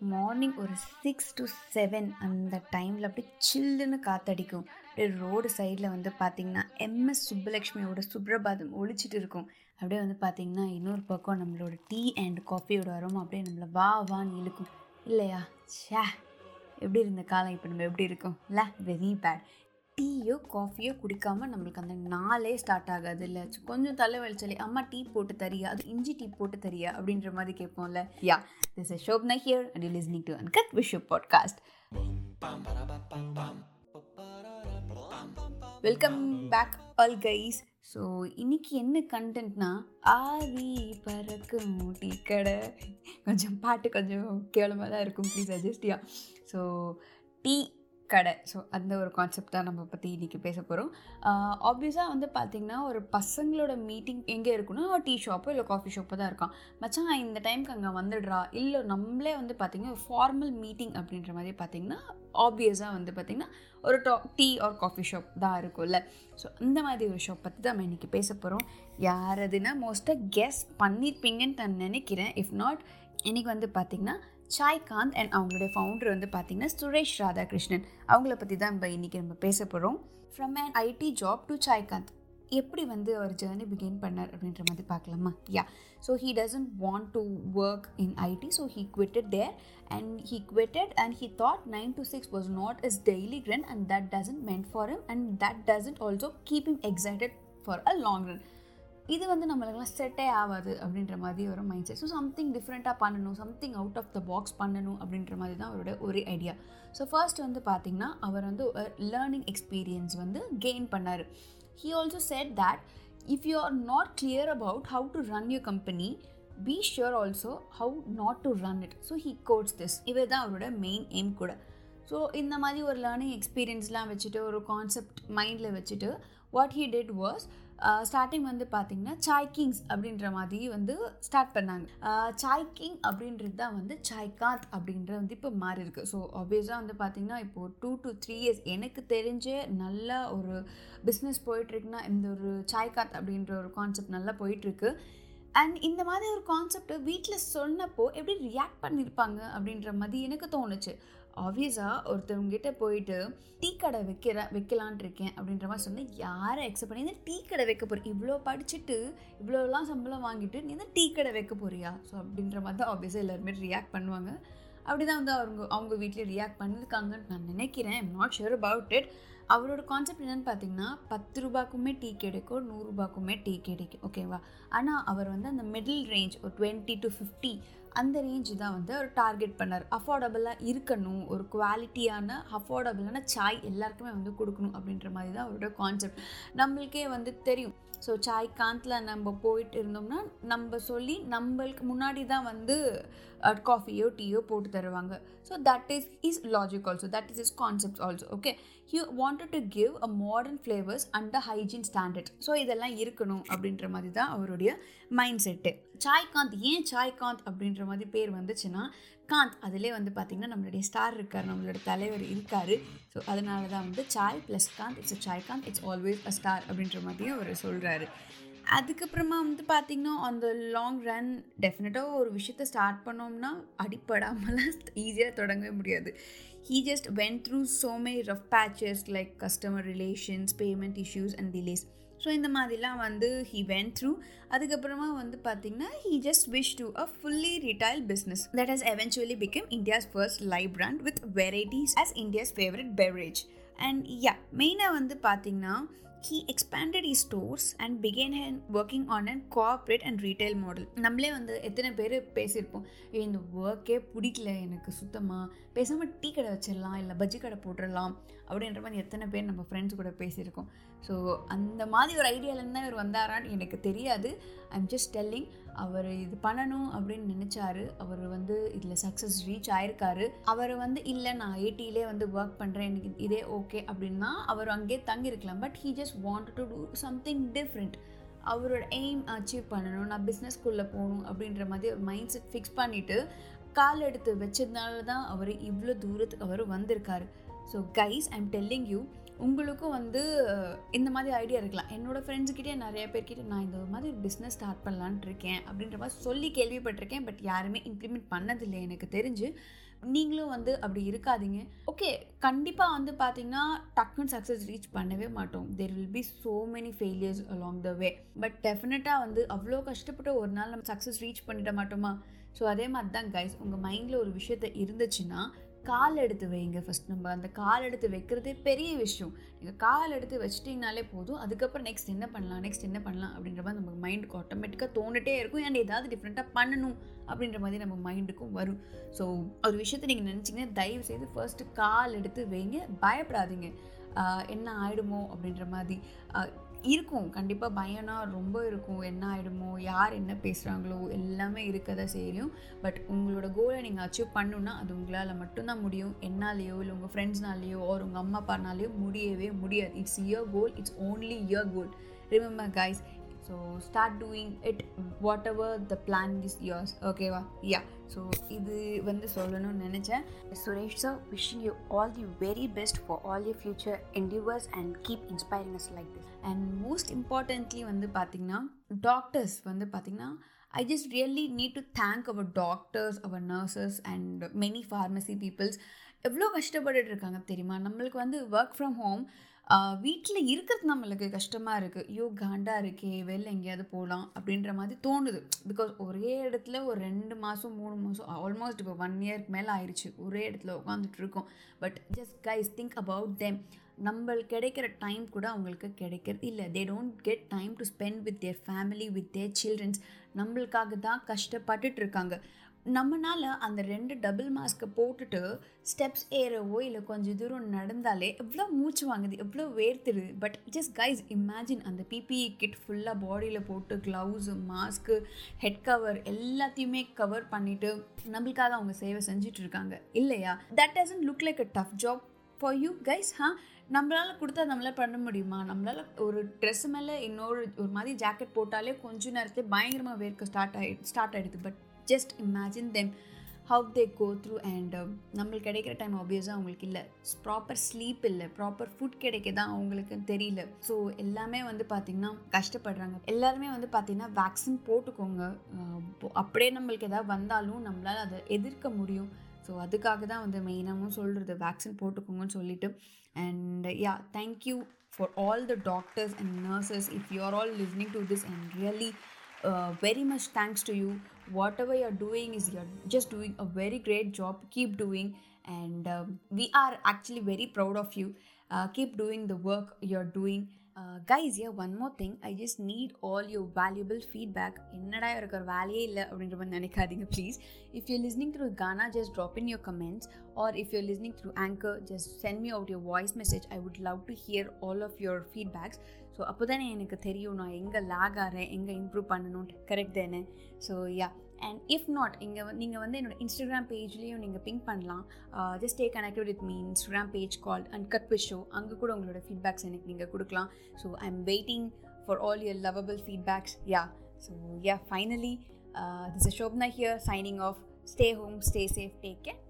Morning ஒரு six to seven அந்த டைமில் அப்படியே சில்லுன்னு காத்தடிக்கும். அப்படியே ரோடு சைடில் வந்து பார்த்திங்கன்னா எம்எஸ் சுப்புலக்ஷ்மியோட சுப்ரபாதம் ஒழிச்சிட்டு இருக்கும். அப்படியே வந்து பார்த்திங்கன்னா இன்னொரு பக்கம் நம்மளோட டீ அண்ட் காஃபியோட அரோமா அப்படியே நம்மளை வா வான்னு இழுக்கும். இல்லையா? ஷே எப்படி இருந்த காலம்? இப்போ நம்ம எப்படி இருக்கும்? இல்லை வெரி பேட் டீயோ காஃபியோ குடிக்காமல் நம்மளுக்கு அந்த நாளே ஸ்டார்ட் ஆகாது இல்லை. கொஞ்சம் தலை வலிச்சாலே அம்மா டீ போட்டு தரியா? அது இஞ்சி டீ போட்டு தரியா? அப்படின்ற மாதிரி கேட்போம்ல. Yeah this is Shobna here and you listening to uncut wish podcast welcome back all guys so இன்னைக்கு என்ன கண்டென்ட்னா ஆவி பறக்கும் டீ கடை. கொஞ்சம் பாட்டு கொஞ்சம் கேவலமாக தான் இருக்கும் ப்ளீஸ் அட்ஜஸ்டியா ஸோ டீ கடை. ஸோ அந்த ஒரு கான்செப்ட் தான் நம்ம பற்றி இன்றைக்கி பேச போகிறோம் ஆப்வியஸாக வந்து பார்த்திங்கன்னா ஒரு பசங்களோட மீட்டிங் எங்கே இருக்குன்னா டீ ஷாப்போ இல்லை காஃபி ஷாப்போ தான் இருக்கான் மச்சான் இந்த டைமுக்கு அங்கே வந்துடுறா? இல்லை நம்மளே வந்து பார்த்திங்கன்னா ஒரு ஃபார்மல் மீட்டிங் அப்படின்ற மாதிரி பார்த்திங்கன்னா ஆப்வியஸாக வந்து பார்த்திங்கன்னா ஒரு டா டீ ஆர் காஃபி ஷாப் தான் இருக்கும்ல. ஸோ அந்த மாதிரி ஒரு ஷாப் பற்றி தான் நம்ம இன்றைக்கி பேச போகிறோம் யார் அதுனா மோஸ்ட்டாக கெஸ் பண்ணியிருப்பீங்கன்னு நான் நினைக்கிறேன். இஃப் நாட் இன்றைக்கி வந்து பார்த்திங்கன்னா சாய்காந்த் அண்ட் அவங்களுடைய ஃபவுண்டர் வந்து பார்த்திங்கன்னா சுரேஷ் ராதாகிருஷ்ணன். அவங்கள பற்றி தான் நம்ம இன்றைக்கி நம்ம பேச போகிறோம் from an IT job to Saikanth எப்படி வந்து அவர் ஜேர்னி பிகின் பண்ணார் அப்படின்ற மாதிரி பார்க்கலாமா? Yeah so he doesn't want to work in IT so he quitted there and he quitted and he thought nine to six was not is daily run and that doesn't meant for him and that doesn't also keep him excited for a long run இது வந்து நம்மளுக்கெல்லாம் செட்டே ஆகாது அப்படின்ற மாதிரி ஒரு mind set so something டிஃப்ரெண்ட்டாக பண்ணணும் something out of the box பண்ணணும் அப்படின்ற மாதிரி தான் அவரோட ஒரு ஐடியா ஸோ ஃபர்ஸ்ட் வந்து பார்த்திங்கன்னா அவர் வந்து லேர்னிங் எக்ஸ்பீரியன்ஸ் வந்து கெயின் பண்ணார். He also said that if you are not clear about how to run your company be sure also how not to run it so he quotes this இவர் தான் அவரோட main aim கூட. So இந்த மாதிரி ஒரு learning எக்ஸ்பீரியன்ஸ்லாம் வச்சுட்டு ஒரு concept மைண்டில் வச்சுட்டு what he did was starting வந்து பார்த்திங்கன்னா சாய் கிங்ஸ் அப்படின்ற மாதிரி வந்து ஸ்டார்ட் பண்ணாங்க. சாய் கிங் அப்படின்றது தான் வந்து சாய்காந்த் அப்படின்ற வந்து இப்போ மாறி இருக்கு. ஸோ ஆப்வியஸாக வந்து பார்த்திங்கன்னா இப்போது டூ டு த்ரீ இயர்ஸ் எனக்கு தெரிஞ்ச நல்ல ஒரு பிஸ்னஸ் போயிட்டுருக்குன்னா இந்த ஒரு சாய்காந்த் அப்படின்ற ஒரு கான்செப்ட் நல்லா போயிட்டுருக்கு அண்ட் இந்த மாதிரி ஒரு கான்செப்ட் வீட்டில் சொன்னப்போ எப்படி ரியாக்ட் பண்ணியிருப்பாங்க அப்படின்ற மாதிரி எனக்கு தோணுச்சு. ஆப்வியஸாக ஒருத்தவங்கிட்ட போயிட்டு டீ கடை வைக்கிற வைக்கலான் இருக்கேன் அப்படின்ற மாதிரி சொன்னேன் யாரை எக்ஸப்ட் பண்ணி இந்த டீ கடை வைக்க போகிற இவ்வளோ படிச்சுட்டு இவ்வளோலாம் சம்பளம் வாங்கிட்டு நீ தான் டீ கடை வைக்க போறியா? ஸோ அப்படின்ற மாதிரி தான் ஆப்வியஸாக எல்லாருமே ரியாக்ட் பண்ணுவாங்க. அப்படி தான் வந்து அவங்க அவங்க வீட்டில் ரியாக்ட் பண்ணியிருக்காங்கன்னு நான் நினைக்கிறேன். I'm not sure about it அவரோட கான்செப்ட் என்னென்னு பார்த்தீங்கன்னா பத்து ரூபாய்க்குமே டீ கிடைக்கும் நூறுரூபாக்குமே டீ கிடைக்கும். ஓகேவா ஆனால் அவர் வந்து அந்த மிடில் ரேஞ்ச் ஒரு டுவெண்ட்டி டு ஃபிஃப்டி அந்த ரேஞ்சு தான் வந்து அவர் டார்கெட் பண்ணார். அஃபோர்டபுளாக இருக்கணும் ஒரு குவாலிட்டியான அஃபோர்டபுளான சாய் எல்லாருக்குமே வந்து கொடுக்கணும் அப்படின்ற மாதிரி தான் அவரோட கான்செப்ட் நம்மளுக்கே வந்து தெரியும். ஸோ சாய் காந்தில் நம்ம போயிட்டு இருந்தோம்னா நம்ம சொல்லி நம்மளுக்கு முன்னாடி தான் வந்து காஃபியோ டீயோ போட்டு தருவாங்க. So that is is logic also that is is concept also okay you wanted to give a modern flavours and a hygiene standard so இதெல்லாம் இருக்கணும் அப்படின்ற மாதிரி தான் அவருடைய மைண்ட் செட்டு சாய்காந்த் ஏன் சாய்காந்த் அப்படின்ற மாதிரி பேர் வந்துச்சுன்னா காந்த் அதிலே வந்து பார்த்திங்கன்னா நம்மளுடைய ஸ்டார் இருக்கார் நம்மளோட தலைவர் இருக்கார். ஸோ அதனால தான் வந்து Sai plus Kanth it's Sai Kanth it's always a star அப்படின்ற மாதிரியும் அவர் சொல்கிறாரு அதுக்கப்புறமா வந்து பார்த்திங்கன்னா அந்த லாங் ரன் டெஃபினட்டாக ஒரு விஷயத்த ஸ்டார்ட் பண்ணோம்னா அடிப்படாமலாம் ஈஸியாக தொடங்கவே முடியாது. He just went through so many rough patches like customer relations payment issues and delays. So இந்த மாதிரிலாம் வந்து ஹீ வென் த்ரூ அதுக்கப்புறமா வந்து பார்த்திங்கன்னா he just wish to a fully retail business that has eventually become India's first live brand with varieties as India's favourite beverage and yeah மெயினாக வந்து பார்த்திங்கன்னா he expanded e stores and began ஹேன் working on and cooperate and retail model நம்மளே வந்து எத்தனை பேர் பேசியிருப்போம். இந்த ஒர்க்கே பிடிக்கல எனக்கு சுத்தமாக பேசாமல் டீ கடை வச்சிடலாம் இல்லை பஜ்ஜி கடை போட்டுடலாம் அப்படின்ற மாதிரி எத்தனை பேர் நம்ம ஃப்ரெண்ட்ஸ் கூட பேசியிருக்கோம். ஸோ அந்த மாதிரி ஒரு ஐடியாவிலேருந்து தான் இவர் வந்தாரான்னு எனக்கு தெரியாது. ஐ எம் ஜஸ்ட் டெல்லிங் அவர் இது பண்ணணும் அப்படின்னு நினச்சாரு. அவர் வந்து இதில் சக்ஸஸ் ரீச் ஆயிருக்காரு. அவர் வந்து இல்லை நான் ஐடியிலே வந்து ஒர்க் பண்ணுறேன் எனக்கு இதே ஓகே அப்படின்னா அவர் அங்கேயே தங்கியிருக்கலாம். But he just want to do something different அவரோட எய்ம் அச்சீவ் பண்ணணும். நான் பிஸ்னஸ்குள்ளே போகணும் அப்படின்ற மாதிரி ஒரு மைண்ட் செட் ஃபிக்ஸ் பண்ணிவிட்டு கால் எடுத்து வச்சதுனால தான் அவர் இவ்வளோ தூரத்துக்கு அவர் வந்திருக்காரு. So guys I'm telling you உங்களுக்கும் வந்து இந்த மாதிரி ஐடியா இருக்கலாம். என்னோடய ஃப்ரெண்ட்ஸுக்கிட்டே நிறைய பேர்கிட்ட நான் இந்த மாதிரி பிஸ்னஸ் ஸ்டார்ட் பண்ணலான்ட்டு இருக்கேன் அப்படின்ற மாதிரி சொல்லி கேள்விப்பட்டிருக்கேன். பட் யாருமே இம்ப்ளிமெண்ட் பண்ணதில்லை எனக்கு தெரிஞ்சு. நீங்களும் வந்து அப்படி இருக்காதீங்க. ஓகே கண்டிப்பாக வந்து பார்த்தீங்கன்னா டக்குன்னு சக்ஸஸ் ரீச் பண்ணவே மாட்டோம். There will be so many failures along the way but டெஃபினட்டாக வந்து அவ்வளோ கஷ்டப்பட்டு ஒரு நாள் நம்ம சக்ஸஸ் ரீச் பண்ணிட மாட்டோமா? ஸோ அதே மாதிரி தான் கைஸ் உங்கள் மைண்டில் ஒரு விஷயத்த இருந்துச்சுன்னா கால் எடுத்து வைங்க ஃபஸ்ட் நம்ம அந்த கால் எடுத்து வைக்கிறதே பெரிய விஷயம். நீங்கள் கால் எடுத்து வச்சிட்டிங்கனாலே போதும். அதுக்கப்புறம் நெக்ஸ்ட் என்ன பண்ணலாம்? நெக்ஸ்ட் என்ன பண்ணலாம்? அப்படின்ற மாதிரி நம்ம மைண்டுக்கு ஆட்டோமேட்டிக்காக தோண்டுட்டே இருக்கும். அண்ட் ஏதாவது டிஃப்ரெண்ட்டாக பண்ணணும் அப்படின்ற மாதிரி நம்ம மைண்டுக்கும் வரும். ஸோ ஒரு விஷயத்தை நீங்கள் நினச்சிங்கன்னா தயவு செய்து ஃபர்ஸ்ட்டு கால் எடுத்து வைங்க. பயப்படாதீங்க. என்ன ஆகிடுமோ அப்படின்ற மாதிரி. இருக்கும். கண்டிப்பாக பயம்னா ரொம்ப இருக்கும். என்ன ஆகிடுமோ யார் என்ன பேசுகிறாங்களோ எல்லாமே இருக்க தான் செய்யும். பட் உங்களோட கோலை நீங்கள் அச்சீவ் பண்ணணுன்னா அது உங்களால் மட்டும்தான் முடியும். என்னாலேயோ இல்லை உங்கள் ஃப்ரெண்ட்ஸ்னாலேயோ ஒரு உங்கள் அம்மா அப்பானாலேயோ முடியவே முடியாது. It's your goal it's only your goal remember guys so start doing it whatever the plan is yours ஓகேவா யா ஸோ இது வந்து சொல்லணும்னு நினச்சேன். Suresh sir wishing you all the very best for all your future endeavours and keep inspiring us like this and most importantly வந்து பார்த்திங்கன்னா doctors வந்து பார்த்திங்கன்னா I just really need to thank our doctors our nurses and many pharmacy peoples எவ்வளோ கஷ்டப்பட்டுட்டு இருக்காங்க தெரியுமா? நம்மளுக்கு வந்து ஒர்க் ஃப்ரம் ஹோம் வீட்டில் இருக்கிறது நம்மளுக்கு கஷ்டமாக இருக்குது ஐயோ காண்டா இருக்கே வெளில எங்கேயாவது போகலாம் அப்படின்ற மாதிரி தோணுது. பிகாஸ் ஒரே இடத்துல ஒரு ரெண்டு மாதம் மூணு மாதம் ஆல்மோஸ்ட் இப்போ ஒன் இயர்க்கு மேலே ஆயிடுச்சு ஒரே இடத்துல உட்காந்துட்டு இருக்கோம். But just guys think about them நம்மளுக்கு கிடைக்கிற டைம் கூட அவங்களுக்கு கிடைக்கிறது இல்லை. They don't get time to spend with their family with their childrens நம்மளுக்காக தான் கஷ்டப்பட்டுட்டு இருக்காங்க. நம்மளால் அந்த ரெண்டு டபுள் மாஸ்க்கை போட்டுட்டு ஸ்டெப்ஸ் ஏறவோ இல்லை கொஞ்சம் தூரம் நடந்தாலே எவ்வளோ மூச்சு வாங்குது எவ்வளோ வேர்த்துது. பட் ஜஸ்ட் கைஸ் இமேஜின் அந்த பிபிஇ கிட் ஃபுல்லாக பாடியில் போட்டு க்ளவுஸு மாஸ்க்கு ஹெட் கவர் எல்லாத்தையுமே கவர் பண்ணிவிட்டு நம்மளுக்காக அவங்க சேவை செஞ்சுட்டு இருக்காங்க. இல்லையா? That doesn't look like a tough job for you guys ஹா நம்மளால் கொடுத்தா நம்மளால் பண்ண முடியுமா? நம்மளால் ஒரு ட்ரெஸ் மேலே இன்னொரு ஒரு மாதிரி ஜாக்கெட் போட்டாலே கொஞ்ச நேரத்தில் பயங்கரமாக வேர்க்க ஸ்டார்ட் ஆகி ஸ்டார்ட் ஆகிடுது but just imagine them how they go through and நம்மளுக்கு கிடைக்கிற டைம் ஆப்வியஸாக அவங்களுக்கு இல்லை. ப்ராப்பர் ஸ்லீப் இல்லை. ப்ராப்பர் ஃபுட் கிடைக்க அவங்களுக்கு தெரியல. ஸோ எல்லாமே வந்து பார்த்திங்கன்னா கஷ்டப்படுறாங்க. எல்லாருமே வந்து பார்த்திங்கன்னா வேக்சின் போட்டுக்கோங்க. அப்படியே நம்மளுக்கு எதாவது வந்தாலும் நம்மளால் அதை எதிர்க்க முடியும். ஸோ அதுக்காக தான் வந்து மெயினாகவும் சொல்கிறது வேக்சின் போட்டுக்கோங்கன்னு சொல்லிட்டு. And yeah thank you for all the doctors and nurses if you are all listening to this and really very much thanks to you whatever you're doing is you're just doing a very great job keep doing and um, we are actually very proud of you uh, keep doing the work you're doing uh, guys yeah one more thing i just need all your valuable feedback என்னடா இருக்கிற வேலையே இல்லை அப்படின்ற மாதிரி நினைக்காதீங்க please if you listening through Gaana just drop in your comments or if you listening through Anchor just send me out your voice message I would love to hear all of your feedbacks So அப்போ தானே எனக்கு தெரியும் நான் எங்கே லேக் ஆகிறேன் எங்கே improve பண்ணணும் correct தானே? So yeah and if not இங்கே நீங்கள் வந்து என்னோட இன்ஸ்டாகிராம் பேஜ்லேயும் நீங்கள் பிங்க் பண்ணலாம். Just stay connected with me Instagram page call and cut with show அங்கே கூட உங்களோட ஃபீட்பேக்ஸ் எனக்கு நீங்கள் கொடுக்கலாம். So I am waiting for all your lovable feedbacks yeah so yeah finally this is Shobna here signing off stay home stay safe take care